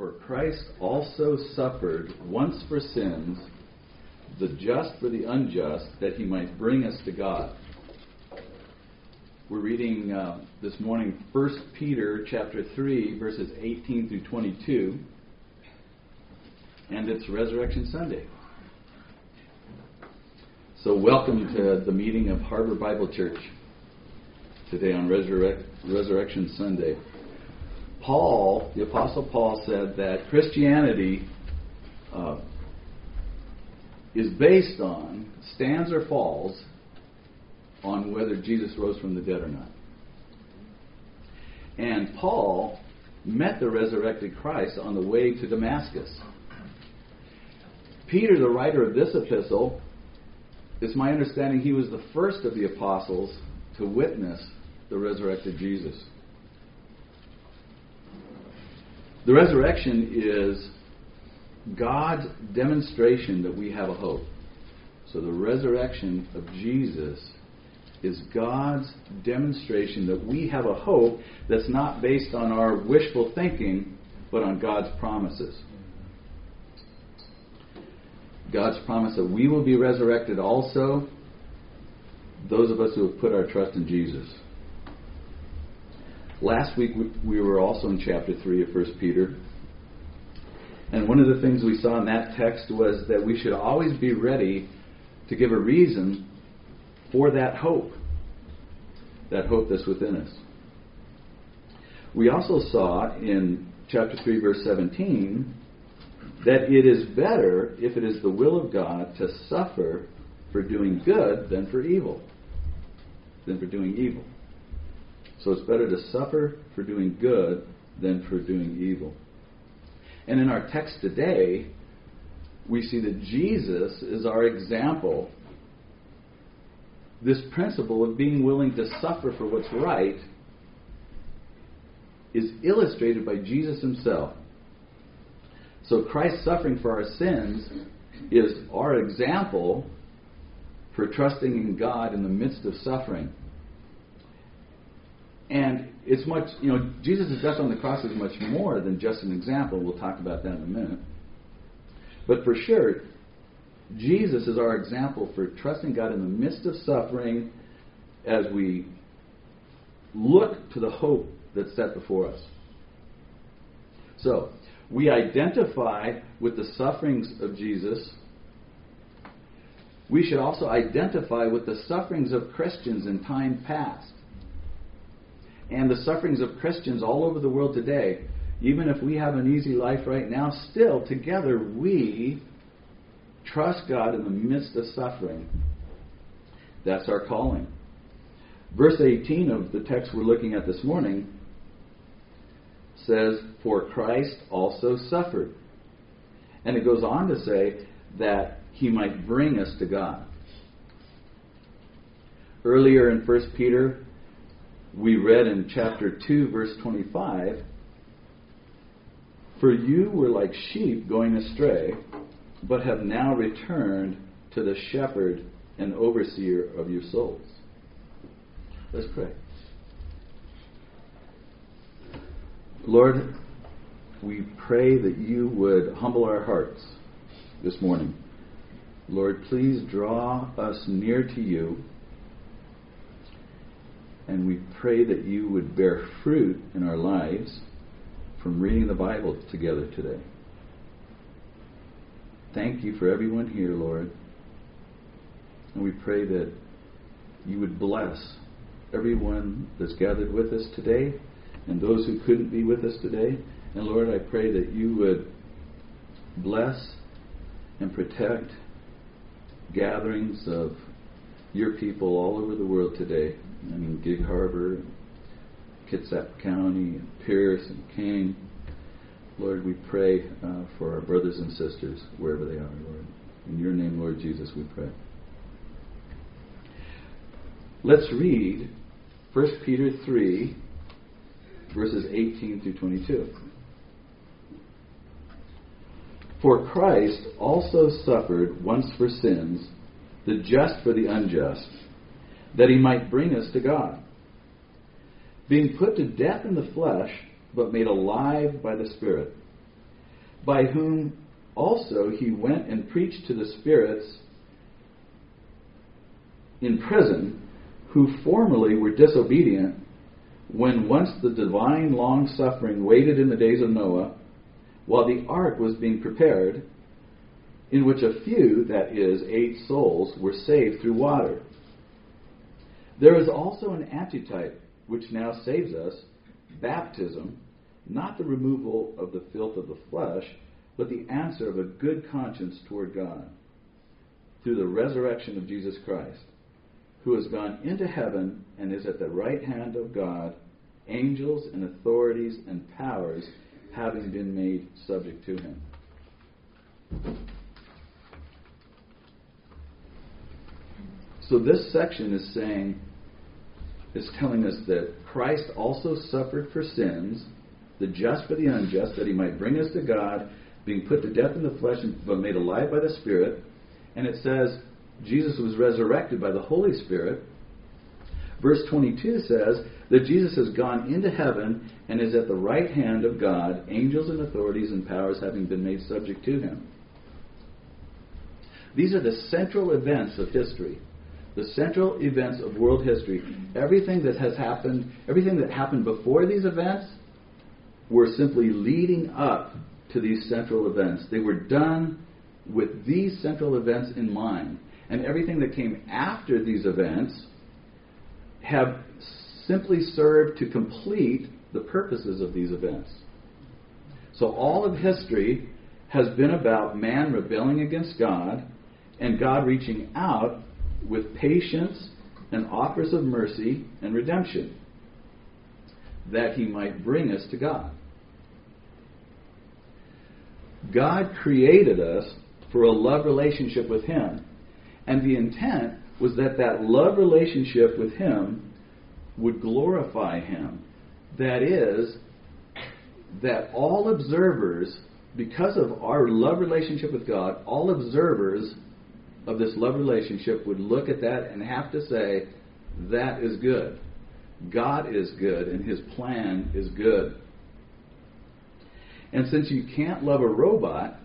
For Christ also suffered once for sins, the just for the unjust, that he might bring us to God. We're reading uh, this morning 1 Peter chapter 3, verses 18 through 22, and it's Resurrection Sunday. So, welcome to the meeting of Harbor Bible Church today on Resurrect, Resurrection Sunday. Paul, the Apostle Paul, said that Christianity uh, is based on, stands or falls, on whether Jesus rose from the dead or not. And Paul met the resurrected Christ on the way to Damascus. Peter, the writer of this epistle, it's my understanding he was the first of the apostles to witness the resurrected Jesus. The resurrection is God's demonstration that we have a hope. So the resurrection of Jesus is God's demonstration that we have a hope that's not based on our wishful thinking, but on God's promises. God's promise that we will be resurrected also, those of us who have put our trust in Jesus. Last week we were also in chapter 3 of 1 Peter. And one of the things we saw in that text was that we should always be ready to give a reason for that hope, that hope that's within us. We also saw in chapter 3, verse 17, that it is better, if it is the will of God, to suffer for doing good than for evil. Than for doing evil. So it's better to suffer for doing good than for doing evil. And in our text today, we see that Jesus is our example. This principle of being willing to suffer for what's right is illustrated by Jesus himself. So Christ's suffering for our sins is our example for trusting in God in the midst of suffering. And it's much, you know, Jesus' death on the cross is much more than just an example. We'll talk about that in a minute. But for sure, Jesus is our example for trusting God in the midst of suffering as we look to the hope that's set before us. So, we identify with the sufferings of Jesus. We should also identify with the sufferings of Christians in time past and the sufferings of Christians all over the world today, even if we have an easy life right now, still together we trust God in the midst of suffering. That's our calling. Verse 18 of the text we're looking at this morning says, For Christ also suffered. And it goes on to say that he might bring us to God. Earlier in 1 Peter, we read in chapter 2, verse 25 For you were like sheep going astray, but have now returned to the shepherd and overseer of your souls. Let's pray. Lord, we pray that you would humble our hearts this morning. Lord, please draw us near to you and we pray that you would bear fruit in our lives from reading the Bible together today. Thank you for everyone here, Lord. And we pray that you would bless everyone that's gathered with us today and those who couldn't be with us today. And Lord, I pray that you would bless and protect gatherings of your people all over the world today. I mean, Gig Harbor, Kitsap County, Pierce, and King. Lord, we pray uh, for our brothers and sisters wherever they are, Lord. In your name, Lord Jesus, we pray. Let's read 1 Peter 3, verses 18 through 22. For Christ also suffered once for sins, the just for the unjust that he might bring us to God. Being put to death in the flesh, but made alive by the Spirit, by whom also he went and preached to the spirits in prison who formerly were disobedient when once the divine long suffering waited in the days of Noah while the ark was being prepared in which a few that is eight souls were saved through water there is also an antitype which now saves us baptism not the removal of the filth of the flesh but the answer of a good conscience toward God through the resurrection of Jesus Christ, who has gone into heaven and is at the right hand of God, angels and authorities and powers having been made subject to him. So this section is saying, is telling us that Christ also suffered for sins, the just for the unjust, that he might bring us to God being put to death in the flesh but made alive by the Spirit. And it says Jesus was resurrected by the Holy Spirit. Verse 22 says that Jesus has gone into heaven and is at the right hand of God, angels and authorities and powers having been made subject to him. These are the central events of history. The central events of world history. Everything that has happened, everything that happened before these events, were simply leading up to these central events. They were done with these central events in mind. And everything that came after these events have simply served to complete the purposes of these events. So all of history has been about man rebelling against God and God reaching out with patience and offers of mercy and redemption that he might bring us to God. God created us for a love relationship with Him. And the intent was that that love relationship with Him would glorify Him. That is, that all observers, because of our love relationship with God, all observers of this love relationship would look at that and have to say, that is good. God is good, and His plan is good. And since you can't love a robot,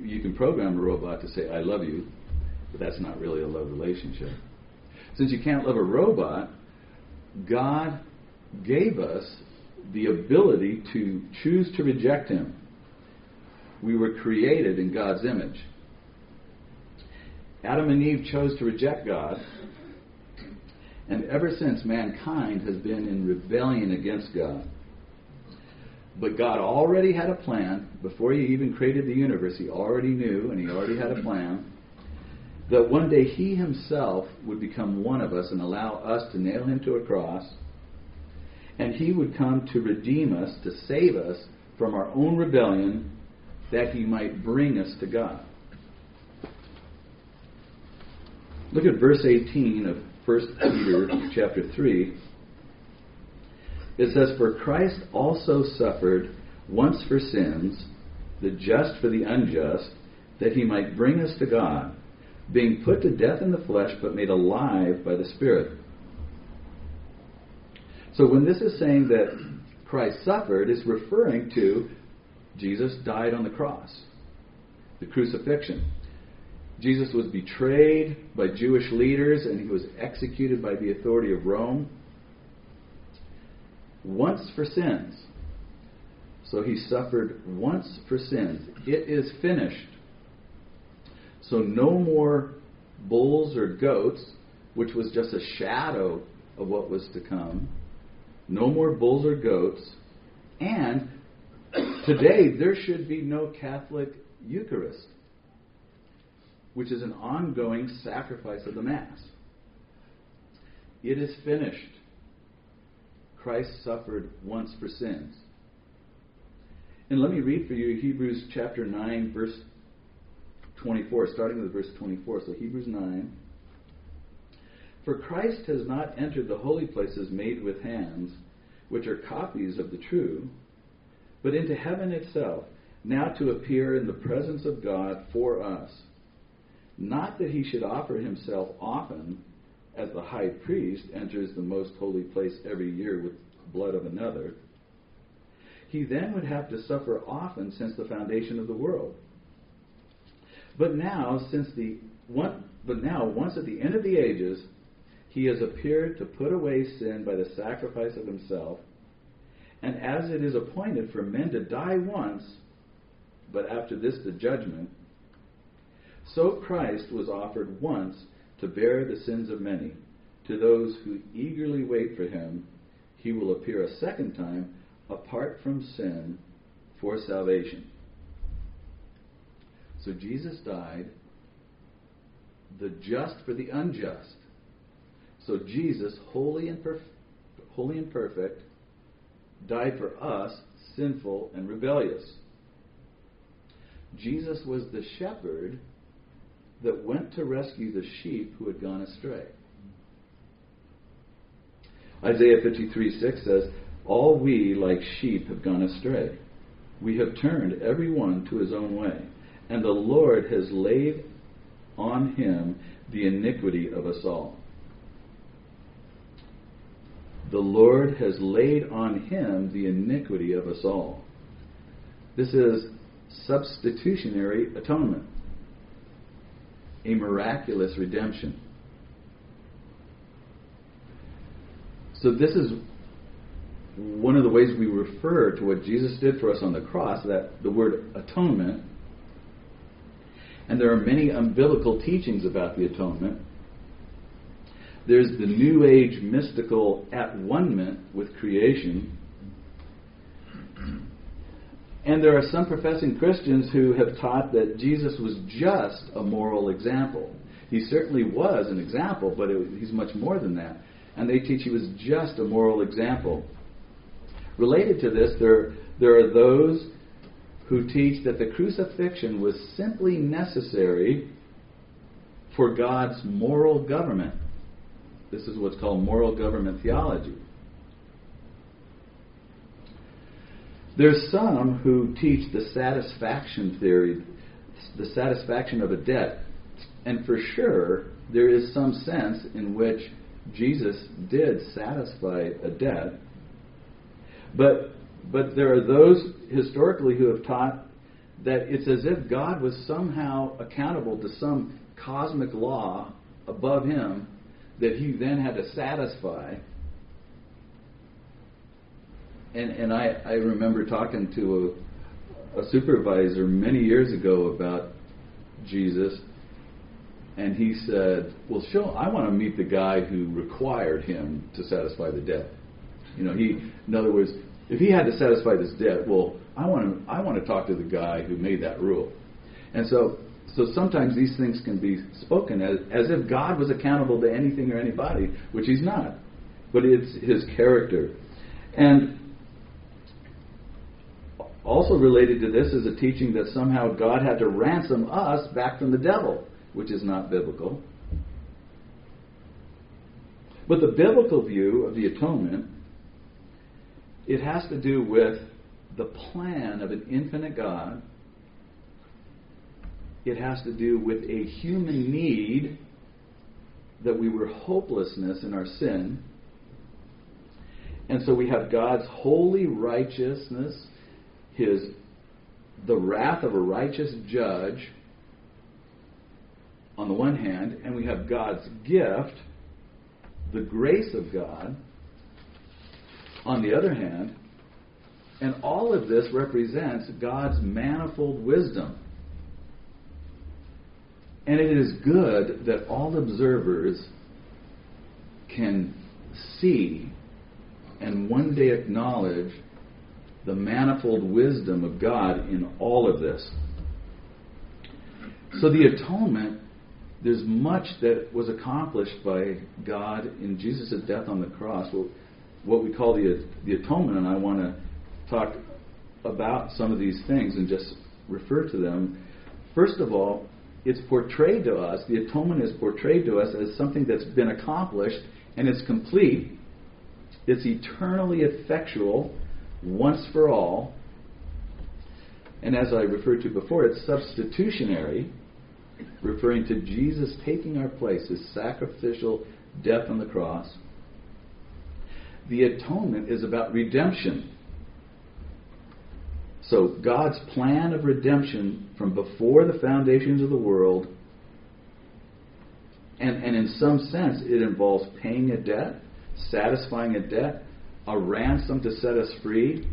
you can program a robot to say, I love you, but that's not really a love relationship. Since you can't love a robot, God gave us the ability to choose to reject Him. We were created in God's image. Adam and Eve chose to reject God, and ever since mankind has been in rebellion against God. But God already had a plan. Before He even created the universe, He already knew and He already had a plan that one day He Himself would become one of us and allow us to nail Him to a cross. And He would come to redeem us, to save us from our own rebellion, that He might bring us to God. Look at verse 18 of 1 Peter chapter 3. It says, For Christ also suffered once for sins, the just for the unjust, that he might bring us to God, being put to death in the flesh, but made alive by the Spirit. So when this is saying that Christ suffered, it's referring to Jesus died on the cross, the crucifixion. Jesus was betrayed by Jewish leaders and he was executed by the authority of Rome once for sins. So he suffered once for sins. It is finished. So no more bulls or goats, which was just a shadow of what was to come. No more bulls or goats. And today there should be no Catholic Eucharist, which is an ongoing sacrifice of the Mass. It is finished. Christ suffered once for sins. And let me read for you Hebrews chapter 9, verse 24, starting with verse 24. So Hebrews 9. For Christ has not entered the holy places made with hands, which are copies of the true, but into heaven itself, now to appear in the presence of God for us. Not that he should offer himself often as the high priest enters the most holy place every year with blood of another. he then would have to suffer often since the foundation of the world. But now, since the one, but now, once at the end of the ages, he has appeared to put away sin by the sacrifice of himself. And as it is appointed for men to die once, but after this the judgment, so Christ was offered once to bear the sins of many. To those who eagerly wait for him, he will appear a second time apart from sin for salvation. So Jesus died, the just for the unjust. So Jesus, holy and, perf- holy and perfect, died for us, sinful and rebellious. Jesus was the shepherd that went to rescue the sheep who had gone astray. Isaiah 53 6 says, All we, like sheep, have gone astray. We have turned every one to his own way, and the Lord has laid on him the iniquity of us all. The Lord has laid on him the iniquity of us all. This is substitutionary atonement, a miraculous redemption. So, this is one of the ways we refer to what Jesus did for us on the cross, that the word atonement. And there are many unbiblical teachings about the atonement. There's the New Age mystical at one with creation. And there are some professing Christians who have taught that Jesus was just a moral example. He certainly was an example, but it, he's much more than that. And they teach he was just a moral example. Related to this, there, there are those who teach that the crucifixion was simply necessary for God's moral government. This is what's called moral government theology. There's some who teach the satisfaction theory, the satisfaction of a debt. And for sure, there is some sense in which Jesus did satisfy a debt. But, but there are those historically who have taught that it's as if God was somehow accountable to some cosmic law above him that he then had to satisfy. And, and I, I remember talking to a, a supervisor many years ago about Jesus, and he said, "Well, show. I want to meet the guy who required him to satisfy the debt. You know, he, in other words, if he had to satisfy this debt, well, I want to, I want to talk to the guy who made that rule." And so so sometimes these things can be spoken as, as if God was accountable to anything or anybody, which He's not. But it's His character. And also related to this is a teaching that somehow God had to ransom us back from the devil, which is not biblical. But the biblical view of the atonement, it has to do with the plan of an infinite God it has to do with a human need that we were hopelessness in our sin. And so we have God's holy righteousness, his the wrath of a righteous judge on the one hand, and we have God's gift, the grace of God, on the other hand. And all of this represents God's manifold wisdom. And it is good that all observers can see and one day acknowledge the manifold wisdom of God in all of this. So the atonement, there's much that was accomplished by God in Jesus' death on the cross, what we call the, the atonement, and I want to talk about some of these things and just refer to them. First of all, it's portrayed to us, the atonement is portrayed to us as something that's been accomplished and it's complete. It's eternally effectual, once for all. And as I referred to before, it's substitutionary, referring to Jesus taking our place, his sacrificial death on the cross. The atonement is about redemption. So, God's plan of redemption from before the foundations of the world, and, and in some sense, it involves paying a debt, satisfying a debt, a ransom to set us free.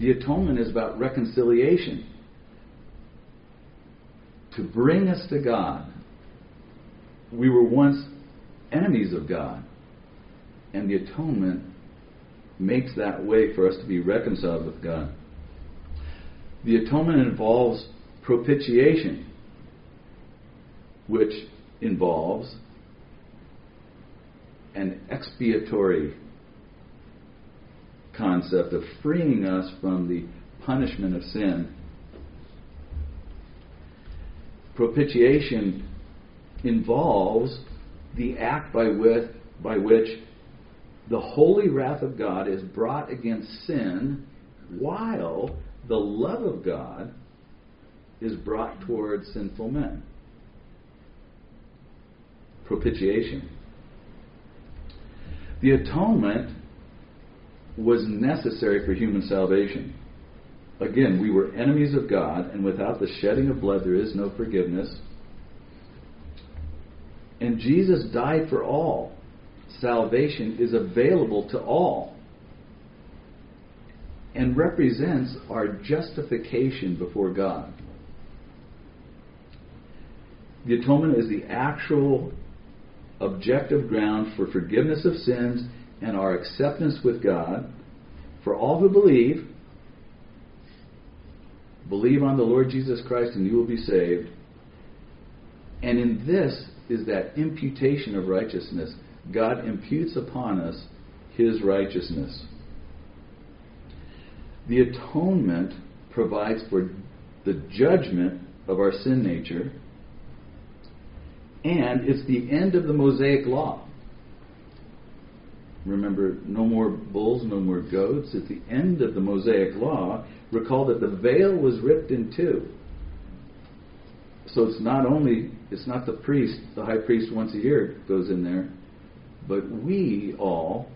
The atonement is about reconciliation to bring us to God. We were once enemies of God, and the atonement makes that way for us to be reconciled with God. The atonement involves propitiation, which involves an expiatory concept of freeing us from the punishment of sin propitiation involves the act by which, by which the holy wrath of God is brought against sin while the love of God is brought towards sinful men. Propitiation. The atonement was necessary for human salvation. Again, we were enemies of God, and without the shedding of blood, there is no forgiveness. And Jesus died for all. Salvation is available to all and represents our justification before God. The atonement is the actual objective ground for forgiveness of sins and our acceptance with God for all who believe Believe on the Lord Jesus Christ and you will be saved. And in this is that imputation of righteousness. God imputes upon us his righteousness. The atonement provides for the judgment of our sin nature, and it's the end of the Mosaic law. Remember, no more bulls, no more goats. At the end of the Mosaic law, recall that the veil was ripped in two. So it's not only it's not the priest, the high priest once a year goes in there, but we all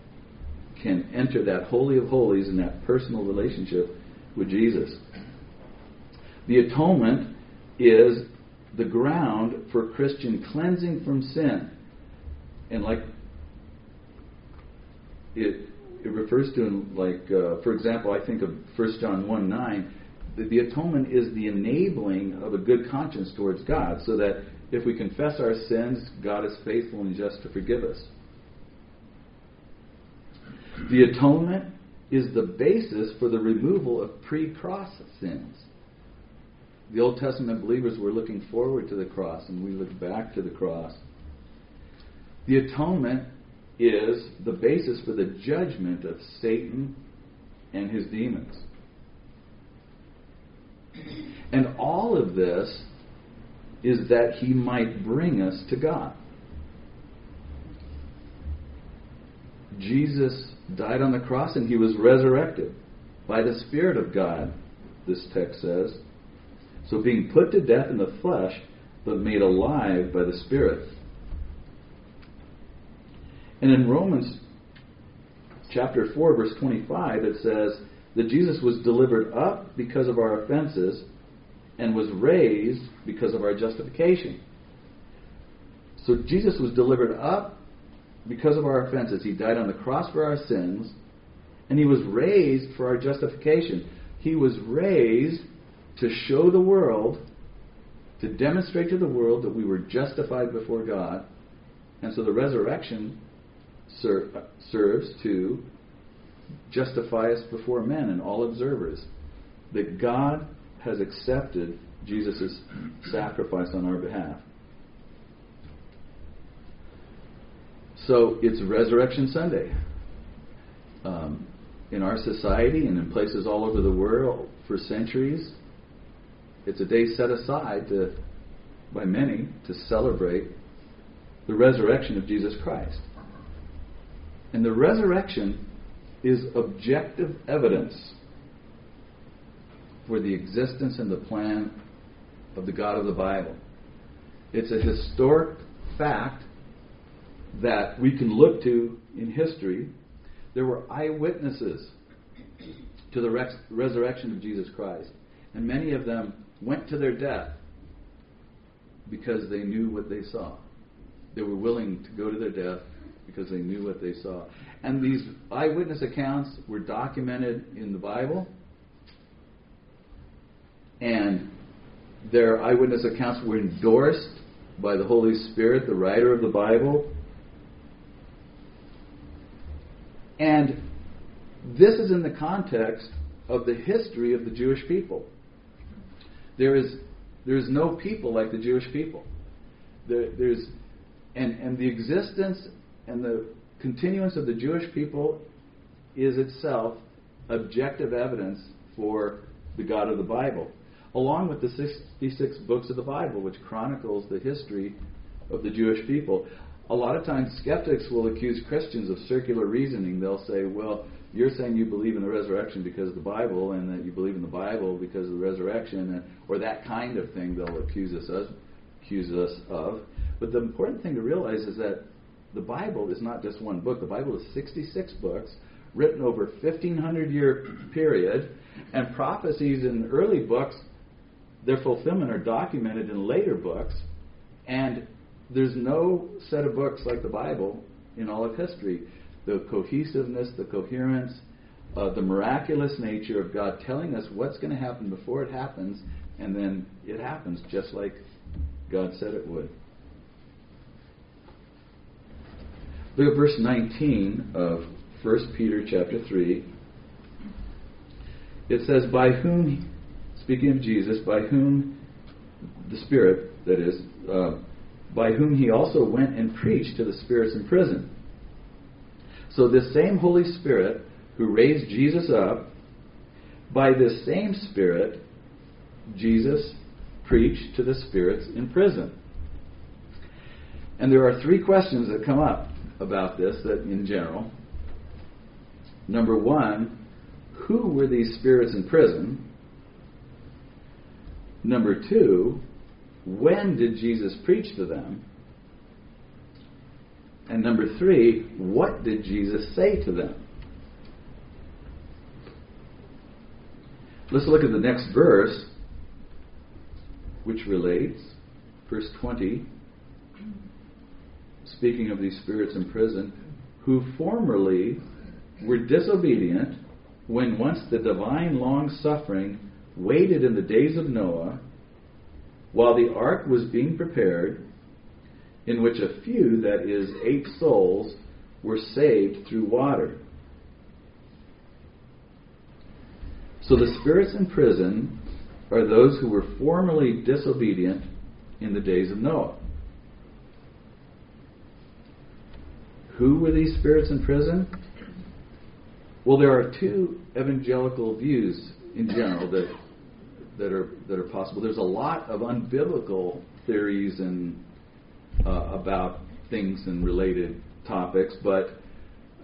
can enter that holy of holies in that personal relationship with Jesus. The atonement is the ground for Christian cleansing from sin. And like it it refers to like uh, for example i think of 1 john 1 9 the, the atonement is the enabling of a good conscience towards god so that if we confess our sins god is faithful and just to forgive us the atonement is the basis for the removal of pre-cross sins the old testament believers were looking forward to the cross and we look back to the cross the atonement is the basis for the judgment of Satan and his demons. And all of this is that he might bring us to God. Jesus died on the cross and he was resurrected by the Spirit of God, this text says. So being put to death in the flesh, but made alive by the Spirit. And in Romans chapter 4, verse 25, it says that Jesus was delivered up because of our offenses and was raised because of our justification. So Jesus was delivered up because of our offenses. He died on the cross for our sins, and he was raised for our justification. He was raised to show the world, to demonstrate to the world that we were justified before God. And so the resurrection ser- serves to justify us before men and all observers. That God has accepted Jesus' sacrifice on our behalf. So it's Resurrection Sunday. Um, in our society and in places all over the world for centuries, it's a day set aside to, by many to celebrate the resurrection of Jesus Christ. And the resurrection is objective evidence for the existence and the plan of the God of the Bible. It's a historic fact that we can look to in history. There were eyewitnesses to the res- resurrection of Jesus Christ. And many of them went to their death because they knew what they saw. They were willing to go to their death because they knew what they saw. And these eyewitness accounts were documented in the Bible. And their eyewitness accounts were endorsed by the Holy Spirit, the writer of the Bible. And this is in the context of the history of the Jewish people. There is, there is no people like the Jewish people. There, there's, and, and the existence and the continuance of the Jewish people is itself objective evidence for the God of the Bible, along with the 66 books of the Bible, which chronicles the history of the Jewish people. A lot of times, skeptics will accuse Christians of circular reasoning. They'll say, well, you're saying you believe in the resurrection because of the Bible, and that you believe in the Bible because of the resurrection, or that kind of thing. They'll accuse us of, accuse us of. But the important thing to realize is that the Bible is not just one book. The Bible is 66 books written over 1500 year period, and prophecies in early books, their fulfillment are documented in later books, and there's no set of books like the Bible in all of history. The cohesiveness, the coherence, uh, the miraculous nature of God telling us what's going to happen before it happens, and then it happens just like God said it would. Look at verse 19 of 1 Peter chapter 3. It says, By whom, speaking of Jesus, by whom the Spirit, that is, uh, by whom he also went and preached to the spirits in prison. So, this same Holy Spirit who raised Jesus up, by this same Spirit, Jesus preached to the spirits in prison. And there are three questions that come up about this that in general. Number one, who were these spirits in prison? Number two, when did Jesus preach to them? And number three, what did Jesus say to them? Let's look at the next verse, which relates, verse 20 speaking of these spirits in prison, who formerly were disobedient when once the divine long suffering waited in the days of Noah while the ark was being prepared, in which a few, that is, eight souls, were saved through water. So the spirits in prison are those who were formerly disobedient in the days of Noah. Who were these spirits in prison? Well, there are two evangelical views in general that that are that are possible. There's a lot of unbiblical theories and uh, about things and related topics, but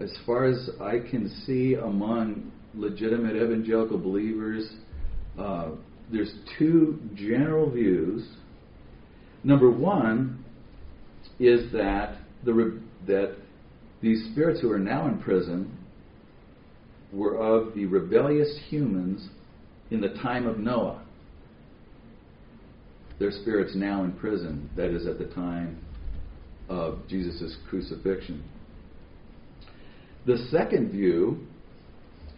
as far as I can see among legitimate evangelical believers, uh, there's two general views. Number one is that the that these spirits who are now in prison were of the rebellious humans in the time of Noah. Their spirits now in prison, that is, at the time of Jesus' crucifixion. The second view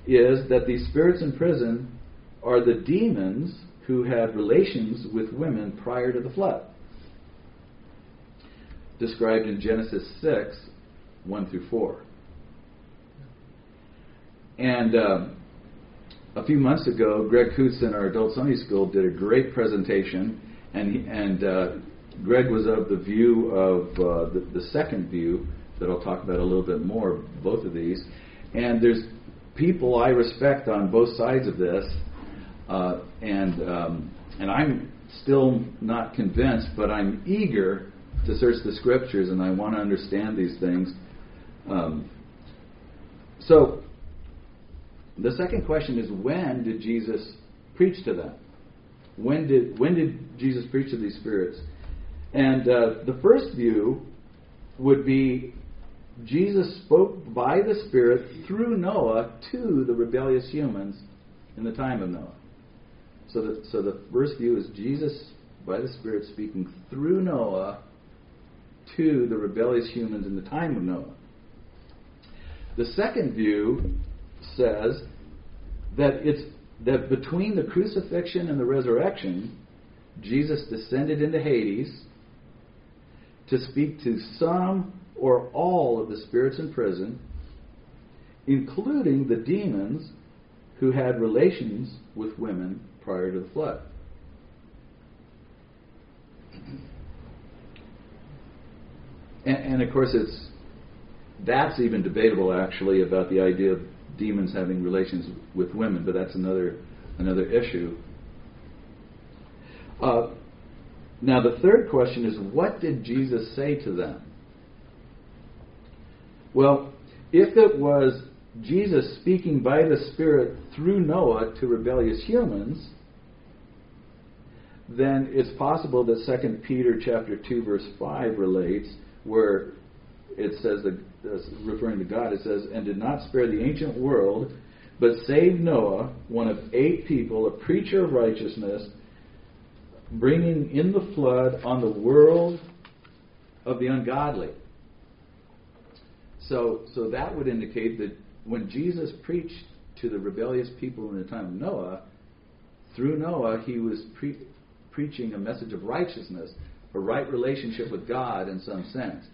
is that these spirits in prison are the demons who had relations with women prior to the flood. Described in Genesis 6, 1 through 4. And um, a few months ago, Greg Coots in our adult Sunday school did a great presentation, and and uh, Greg was of the view of uh, the, the second view that I'll talk about a little bit more, both of these. And there's people I respect on both sides of this, uh, and um, and I'm still not convinced, but I'm eager to search the scriptures, and I want to understand these things. Um, so, the second question is when did Jesus preach to them? When did when did Jesus preach to these spirits? And uh, the first view would be Jesus spoke by the Spirit through Noah to the rebellious humans in the time of Noah. So the, so the first view is Jesus, by the Spirit, speaking through Noah to the rebellious humans in the time of Noah. The second view says that it's that between the crucifixion and the resurrection, Jesus descended into Hades to speak to some or all of the spirits in prison, including the demons who had relations with women prior to the flood. And, and, of course, it's that's even debatable actually about the idea of demons having relations with women, but that's another another issue. Uh, now, the third question is what did Jesus say to them? Well, if it was Jesus speaking by the Spirit through Noah to rebellious humans, then it's possible that 2 Peter chapter 2 verse 5 relates where it says that uh, referring to God it says and did not spare the ancient world but saved Noah one of eight people a preacher of righteousness bringing in the flood on the world of the ungodly so so that would indicate that when Jesus preached to the rebellious people in the time of Noah through Noah he was pre- preaching a message of righteousness, a right relationship with God in some sense.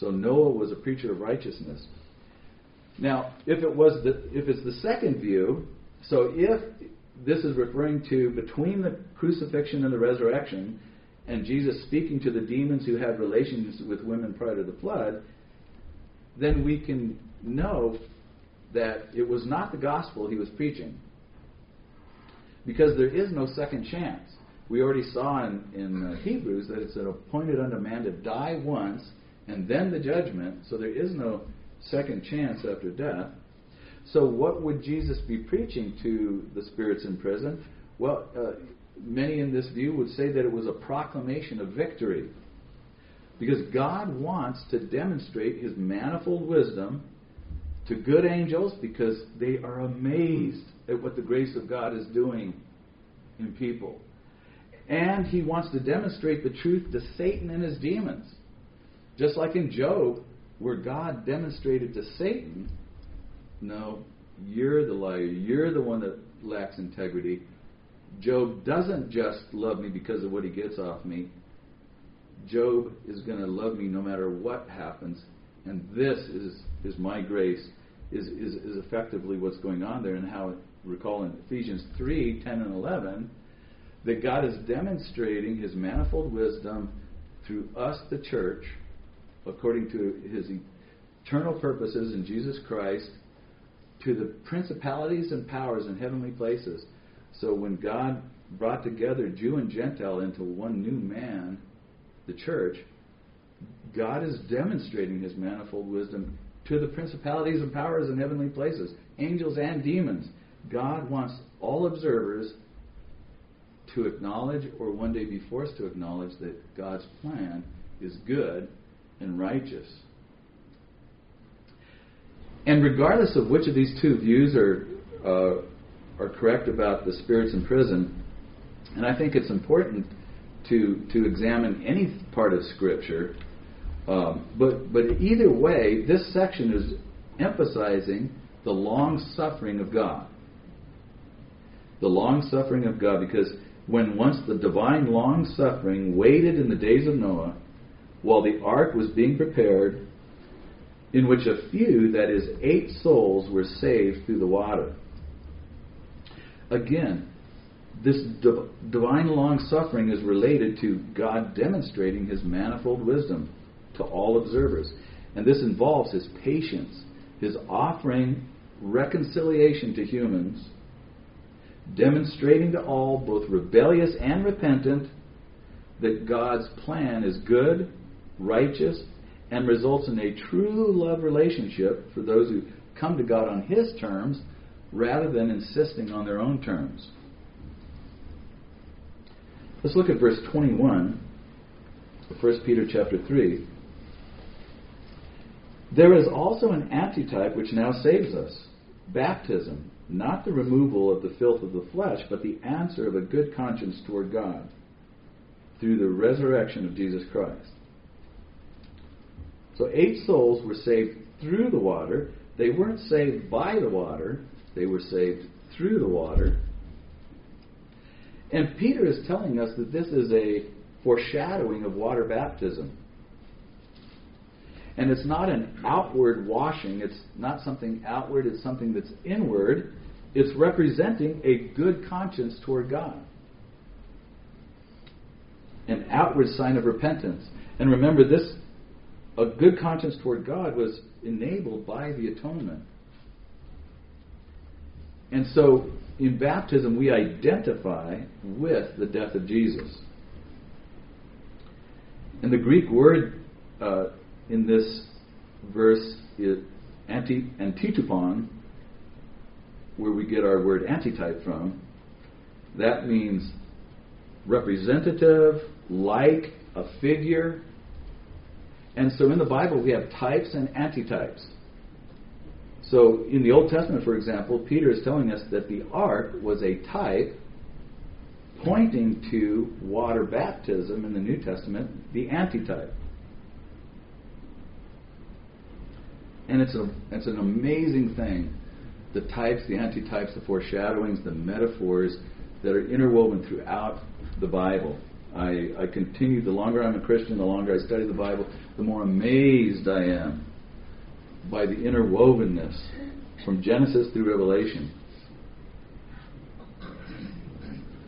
So Noah was a preacher of righteousness. Now, if it was the, if it's the second view, so if this is referring to between the crucifixion and the resurrection, and Jesus speaking to the demons who had relations with women prior to the flood, then we can know that it was not the gospel he was preaching. Because there is no second chance we already saw in, in uh, Hebrews that it's appointed unto man to die once and then the judgment, so there is no second chance after death. So, what would Jesus be preaching to the spirits in prison? Well, uh, many in this view would say that it was a proclamation of victory. Because God wants to demonstrate his manifold wisdom to good angels because they are amazed at what the grace of God is doing in people. And he wants to demonstrate the truth to Satan and his demons. Just like in Job, where God demonstrated to Satan, no, you're the liar. You're the one that lacks integrity. Job doesn't just love me because of what he gets off me. Job is going to love me no matter what happens. And this is, is my grace, is, is, is effectively what's going on there. And how, recall in Ephesians 3 10 and 11, that God is demonstrating his manifold wisdom through us, the church, according to his eternal purposes in Jesus Christ, to the principalities and powers in heavenly places. So when God brought together Jew and Gentile into one new man, the church, God is demonstrating his manifold wisdom to the principalities and powers in heavenly places, angels and demons. God wants all observers to acknowledge or one day be forced to acknowledge that God's plan is good and righteous. And regardless of which of these two views are uh, are correct about the spirits in prison, and I think it's important to to examine any part of Scripture. Um, but but either way, this section is emphasizing the long suffering of God. The long suffering of God, because when once the divine long suffering waited in the days of Noah, while the ark was being prepared, in which a few, that is, eight souls, were saved through the water. Again, this divine long suffering is related to God demonstrating his manifold wisdom to all observers. And this involves his patience, his offering reconciliation to humans demonstrating to all, both rebellious and repentant, that God's plan is good, righteous, and results in a true love relationship for those who come to God on His terms rather than insisting on their own terms. Let's look at verse 21 of 1 Peter chapter 3. There is also an antitype which now saves us baptism, not the removal of the filth of the flesh, but the answer of a good conscience toward God through the resurrection of Jesus Christ. So eight souls were saved through the water. They weren't saved by the water, they were saved through the water. And Peter is telling us that this is a foreshadowing of water baptism. And it's not an outward washing, it's not something outward, it's something that's inward. It's representing a good conscience toward God. An outward sign of repentance. And remember, this a good conscience toward God was enabled by the atonement. And so in baptism, we identify with the death of Jesus. And the Greek word uh, in this verse is anti, antitupon, where we get our word antitype from. That means representative, like, a figure. And so in the Bible, we have types and antitypes. So in the Old Testament, for example, Peter is telling us that the ark was a type pointing to water baptism in the New Testament, the antitype. And it's, a, it's an amazing thing. The types, the antitypes, the foreshadowings, the metaphors that are interwoven throughout the Bible. I, I continue, the longer I'm a Christian, the longer I study the Bible, the more amazed I am by the interwovenness from Genesis through Revelation.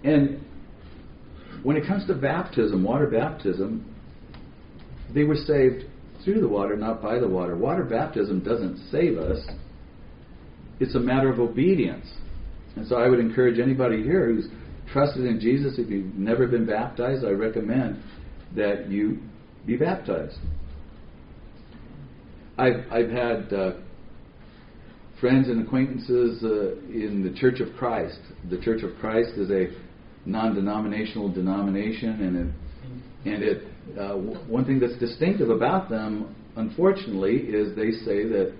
And when it comes to baptism, water baptism, they were saved through the water, not by the water. Water baptism doesn't save us, it's a matter of obedience. And so I would encourage anybody here who's trusted in Jesus, if you've never been baptized, I recommend that you be baptized. I've, I've had uh, friends and acquaintances uh, in the Church of Christ. The Church of Christ is a non-denominational denomination, and it, and it uh, one thing that's distinctive about them, unfortunately, is they say that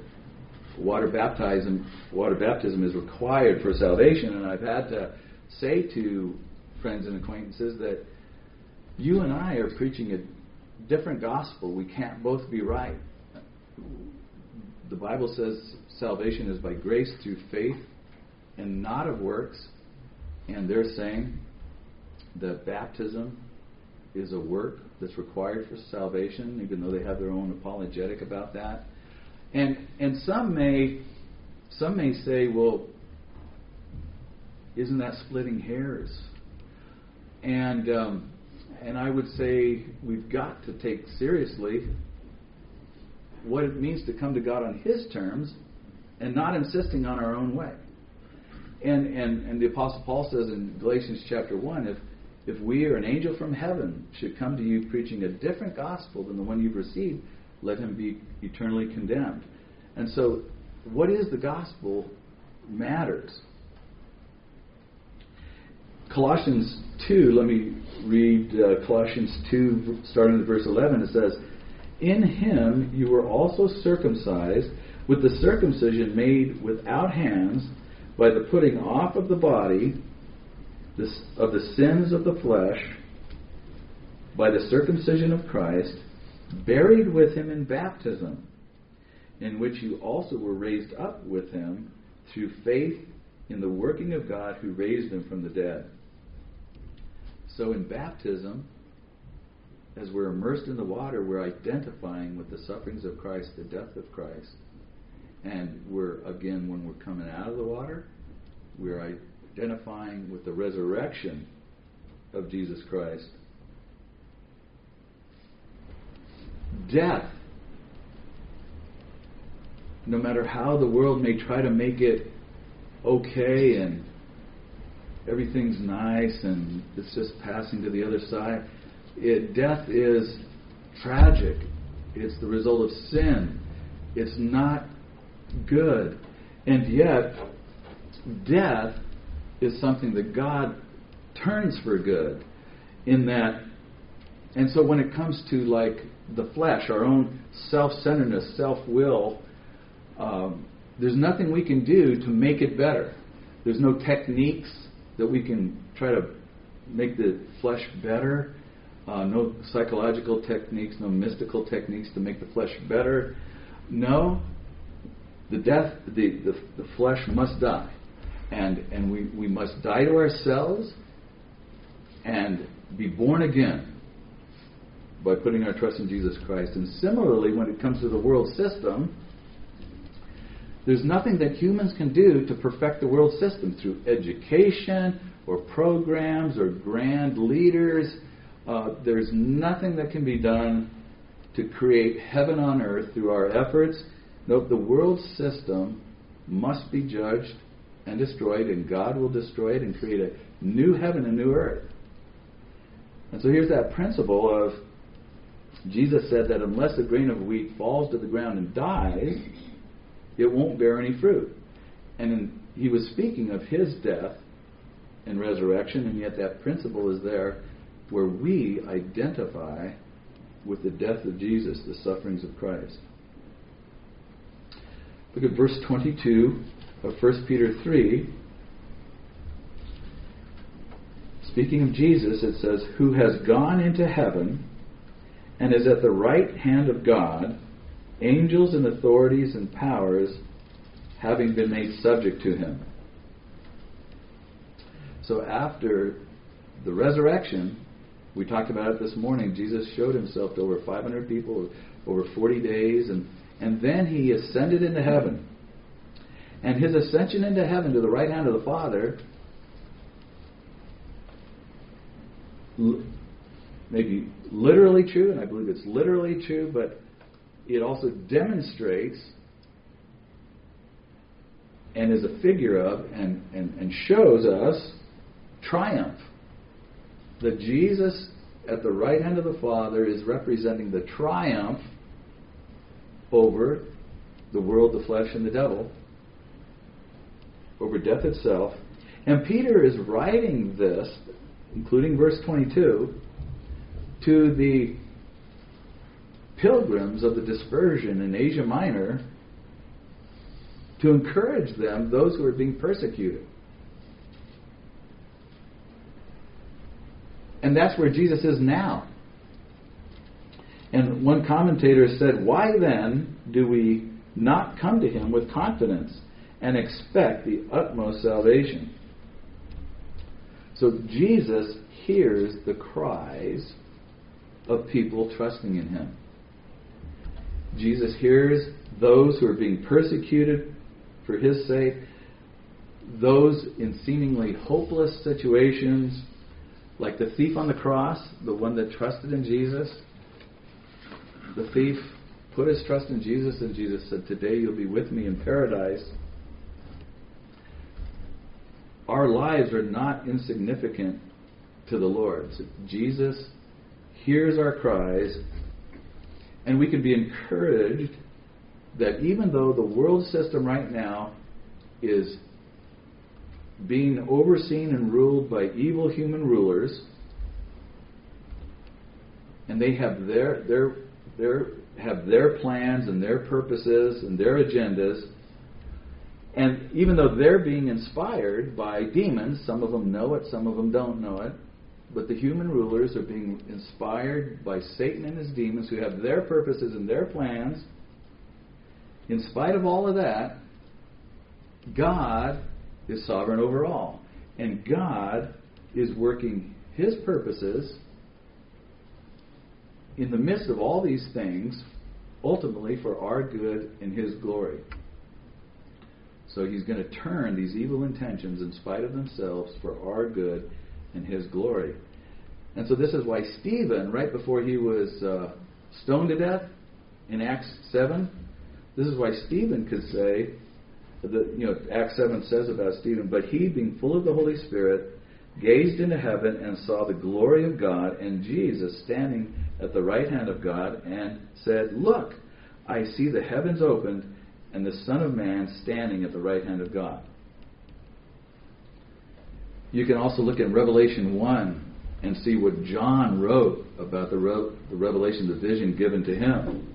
water baptism water baptism is required for salvation, and I've had to say to friends and acquaintances that you and I are preaching a different gospel. We can't both be right the Bible says salvation is by grace through faith and not of works. And they're saying that baptism is a work that's required for salvation, even though they have their own apologetic about that. And and some may some may say, well, isn't that splitting hairs? And um, and I would say we've got to take seriously what it means to come to God on His terms and not insisting on our own way. And, and, and the Apostle Paul says in Galatians chapter 1 if, if we or an angel from heaven should come to you preaching a different gospel than the one you've received, let him be eternally condemned. And so, what is the gospel matters. Colossians 2, let me read uh, Colossians 2, starting at verse 11. It says, in him you were also circumcised with the circumcision made without hands by the putting off of the body of the sins of the flesh by the circumcision of Christ, buried with him in baptism, in which you also were raised up with him through faith in the working of God who raised him from the dead. So in baptism, as we're immersed in the water, we're identifying with the sufferings of Christ, the death of Christ. And we're, again, when we're coming out of the water, we're identifying with the resurrection of Jesus Christ. Death, no matter how the world may try to make it okay and everything's nice and it's just passing to the other side, it, death is tragic. It's the result of sin. It's not good. And yet, death is something that God turns for good in that. And so when it comes to like the flesh, our own self centeredness, self will, um, there's nothing we can do to make it better. There's no techniques that we can try to make the flesh better. Uh, no psychological techniques, no mystical techniques to make the flesh better. No, the death, the, the, the flesh must die. And, and we, we must die to ourselves and be born again by putting our trust in Jesus Christ. And similarly, when it comes to the world system, there's nothing that humans can do to perfect the world system through education or programs or grand leaders. Uh, there's nothing that can be done to create heaven on earth through our efforts. No, the world system must be judged and destroyed, and God will destroy it and create a new heaven and new earth. And so here's that principle of Jesus said that unless a grain of wheat falls to the ground and dies, it won't bear any fruit. And he was speaking of his death and resurrection, and yet that principle is there where we identify with the death of Jesus, the sufferings of Christ. Look at verse 22 of 1 Peter 3. Speaking of Jesus, it says, Who has gone into heaven and is at the right hand of God, angels and authorities and powers having been made subject to him. So after the resurrection, we talked about it this morning, Jesus showed himself to over 500 people over 40 days, and, and then he ascended into heaven. And his ascension into heaven to the right hand of the Father maybe literally true, and I believe it's literally true, but it also demonstrates and is a figure of and, and, and shows us triumph. That Jesus at the right hand of the Father is representing the triumph over the world, the flesh, and the devil, over death itself. And Peter is writing this, including verse 22, to the pilgrims of the dispersion in Asia Minor to encourage them, those who are being persecuted. And that's where Jesus is now. And one commentator said, Why then do we not come to him with confidence and expect the utmost salvation? So Jesus hears the cries of people trusting in him. Jesus hears those who are being persecuted for his sake, those in seemingly hopeless situations, like the thief on the cross, the one that trusted in Jesus. The thief put his trust in Jesus, and Jesus said, Today you'll be with me in paradise. Our lives are not insignificant to the Lord. So Jesus hears our cries, and we can be encouraged that even though the world system right now is being overseen and ruled by evil human rulers, and they have their their their have their plans and their purposes and their agendas. And even though they're being inspired by demons, some of them know it, some of them don't know it, but the human rulers are being inspired by Satan and his demons who have their purposes and their plans. In spite of all of that, God is sovereign over all. And God is working his purposes in the midst of all these things, ultimately for our good and his glory. So he's going to turn these evil intentions in spite of themselves for our good and his glory. And so this is why Stephen, right before he was uh, stoned to death in Acts 7, this is why Stephen could say, that, you know, Acts 7 says about Stephen, but he, being full of the Holy Spirit, gazed into heaven and saw the glory of God and Jesus standing at the right hand of God and said, Look, I see the heavens opened and the Son of Man standing at the right hand of God. You can also look in Revelation 1 and see what John wrote about the, re- the revelation, the vision given to him.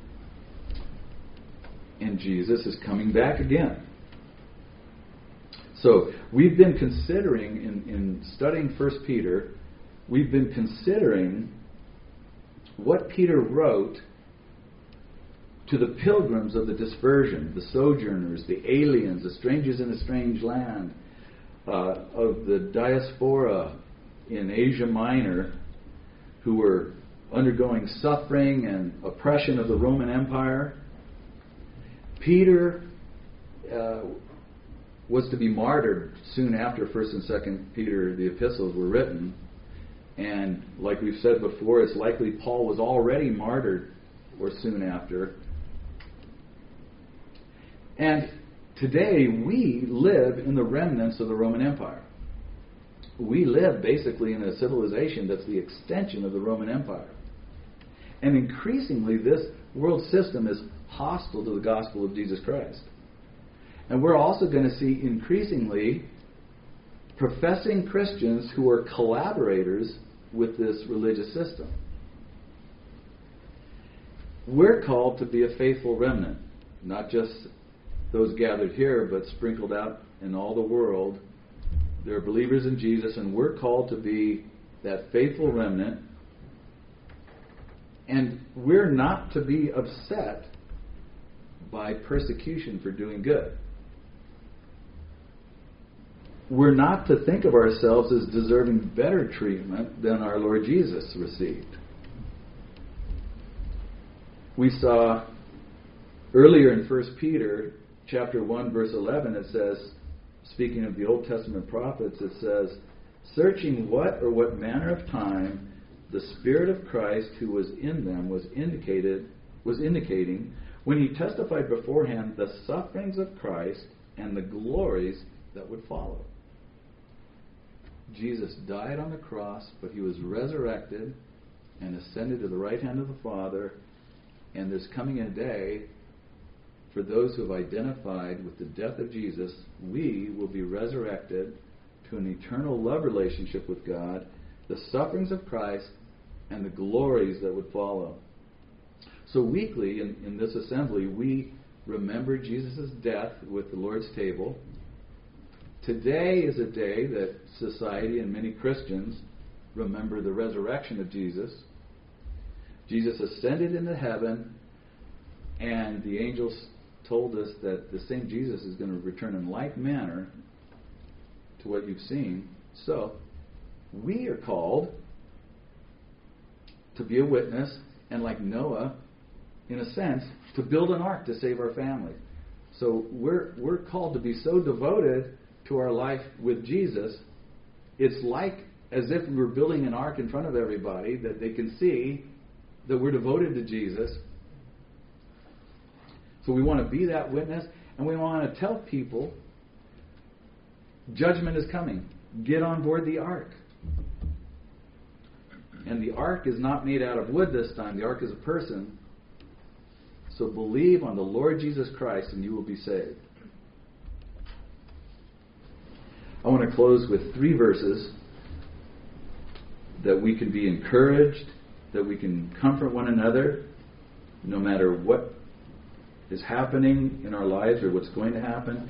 And Jesus is coming back again. So we've been considering, in, in studying 1 Peter, we've been considering what Peter wrote to the pilgrims of the dispersion, the sojourners, the aliens, the strangers in a strange land, uh, of the diaspora in Asia Minor who were undergoing suffering and oppression of the Roman Empire. Peter uh, was to be martyred soon after 1st and 2nd Peter, the epistles, were written. And like we've said before, it's likely Paul was already martyred or soon after. And today we live in the remnants of the Roman Empire. We live basically in a civilization that's the extension of the Roman Empire. And increasingly, this world system is hostile to the gospel of Jesus Christ. And we're also going to see increasingly professing Christians who are collaborators with this religious system. We're called to be a faithful remnant, not just those gathered here, but sprinkled out in all the world. They're believers in Jesus, and we're called to be that faithful remnant. And we're not to be upset by persecution for doing good. We're not to think of ourselves as deserving better treatment than our Lord Jesus received. We saw earlier in 1 Peter chapter 1 verse 11 it says speaking of the Old Testament prophets it says searching what or what manner of time the spirit of Christ who was in them was indicated was indicating when he testified beforehand the sufferings of Christ and the glories that would follow. Jesus died on the cross, but he was resurrected and ascended to the right hand of the Father, and there's coming a day for those who have identified with the death of Jesus, we will be resurrected to an eternal love relationship with God, the sufferings of Christ, and the glories that would follow. So, weekly in, in this assembly, we remember Jesus' death with the Lord's table. Today is a day that society and many Christians remember the resurrection of Jesus. Jesus ascended into heaven, and the angels told us that the same Jesus is going to return in like manner to what you've seen. So, we are called to be a witness, and like Noah, in a sense, to build an ark to save our family. So we're we're called to be so devoted to our life with Jesus. It's like as if we were building an ark in front of everybody that they can see that we're devoted to Jesus so we want to be that witness, and we want to tell people judgment is coming. Get on board the ark. And the ark is not made out of wood this time, the ark is a person. So believe on the Lord Jesus Christ, and you will be saved. I want to close with three verses that we can be encouraged, that we can comfort one another, no matter what is happening in our lives or what's going to happen.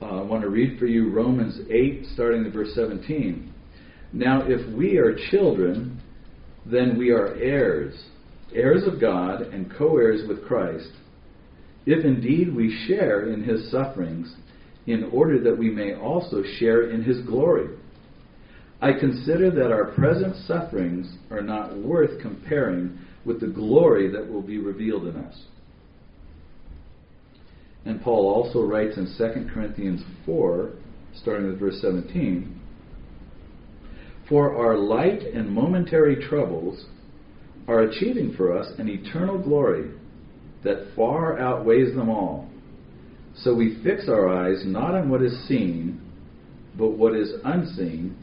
Uh, I want to read for you Romans 8, starting at verse 17. Now, if we are children, then we are heirs, heirs of God and co heirs with Christ, if indeed we share in his sufferings, in order that we may also share in his glory. I consider that our present sufferings are not worth comparing with the glory that will be revealed in us. And Paul also writes in 2 Corinthians 4, starting with verse 17 For our light and momentary troubles are achieving for us an eternal glory that far outweighs them all. So we fix our eyes not on what is seen, but what is unseen,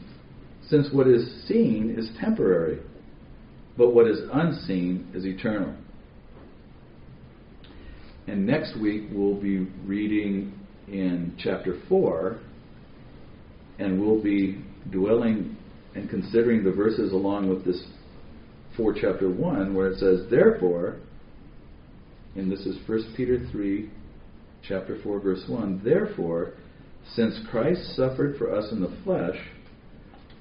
since what is seen is temporary, but what is unseen is eternal. And next week we'll be reading in chapter 4, and we'll be dwelling and considering the verses along with this 4 chapter 1, where it says, Therefore, and this is 1 Peter 3, chapter 4, verse 1, Therefore, Since Christ suffered for us in the flesh,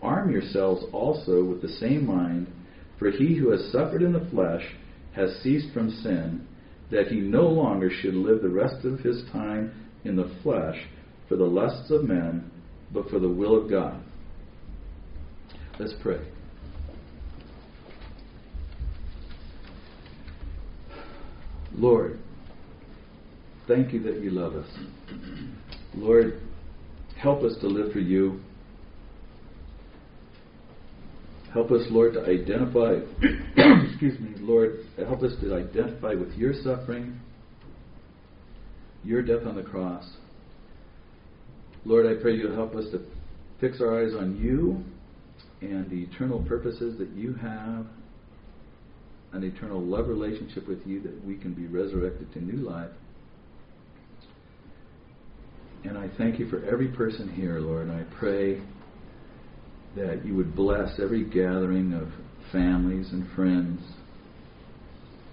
arm yourselves also with the same mind, for he who has suffered in the flesh has ceased from sin, that he no longer should live the rest of his time in the flesh for the lusts of men, but for the will of God. Let's pray. Lord, thank you that you love us. Lord, help us to live for you. Help us, Lord, to identify, excuse me, Lord, help us to identify with your suffering, your death on the cross. Lord, I pray you'll help us to fix our eyes on you and the eternal purposes that you have, an eternal love relationship with you that we can be resurrected to new life. And I thank you for every person here, Lord. And I pray that you would bless every gathering of families and friends,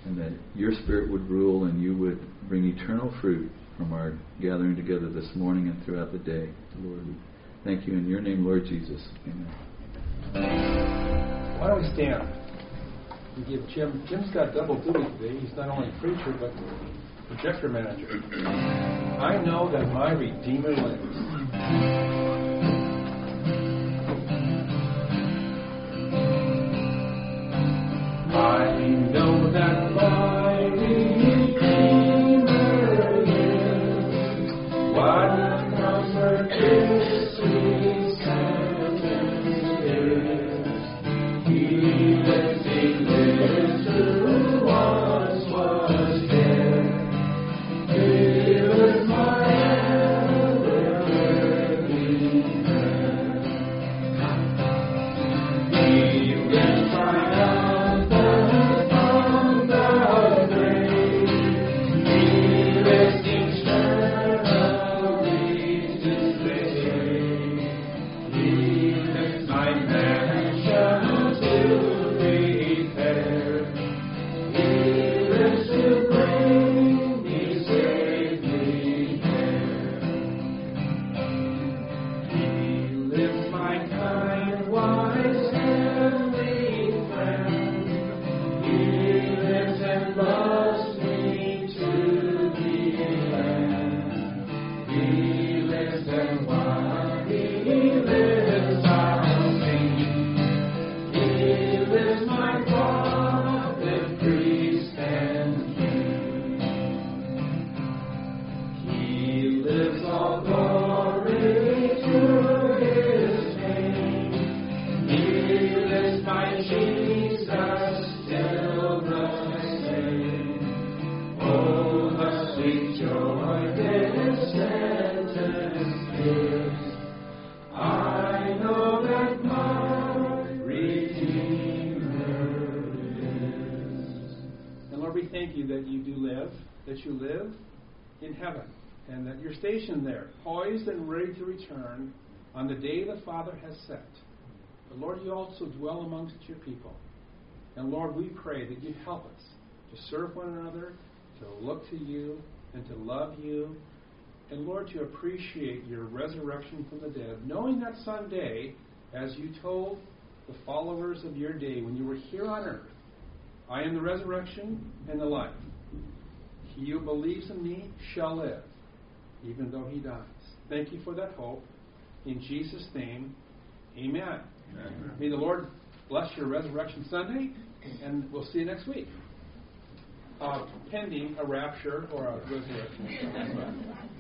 and that your Spirit would rule and you would bring eternal fruit from our gathering together this morning and throughout the day. Lord, we thank you in your name, Lord Jesus. Amen. Why don't we stand? We give Jim. Jim's got double duty today. He's not only preacher but projector manager. I know that my Redeemer lives. Poised and ready to return on the day the Father has set. But Lord, you also dwell amongst your people. And Lord, we pray that you help us to serve one another, to look to you, and to love you. And Lord, to appreciate your resurrection from the dead, knowing that someday, as you told the followers of your day when you were here on earth, I am the resurrection and the life. He who believes in me shall live, even though he dies. Thank you for that hope. In Jesus' name, amen. Amen. May the Lord bless your Resurrection Sunday, and we'll see you next week. Uh, pending a rapture or a resurrection.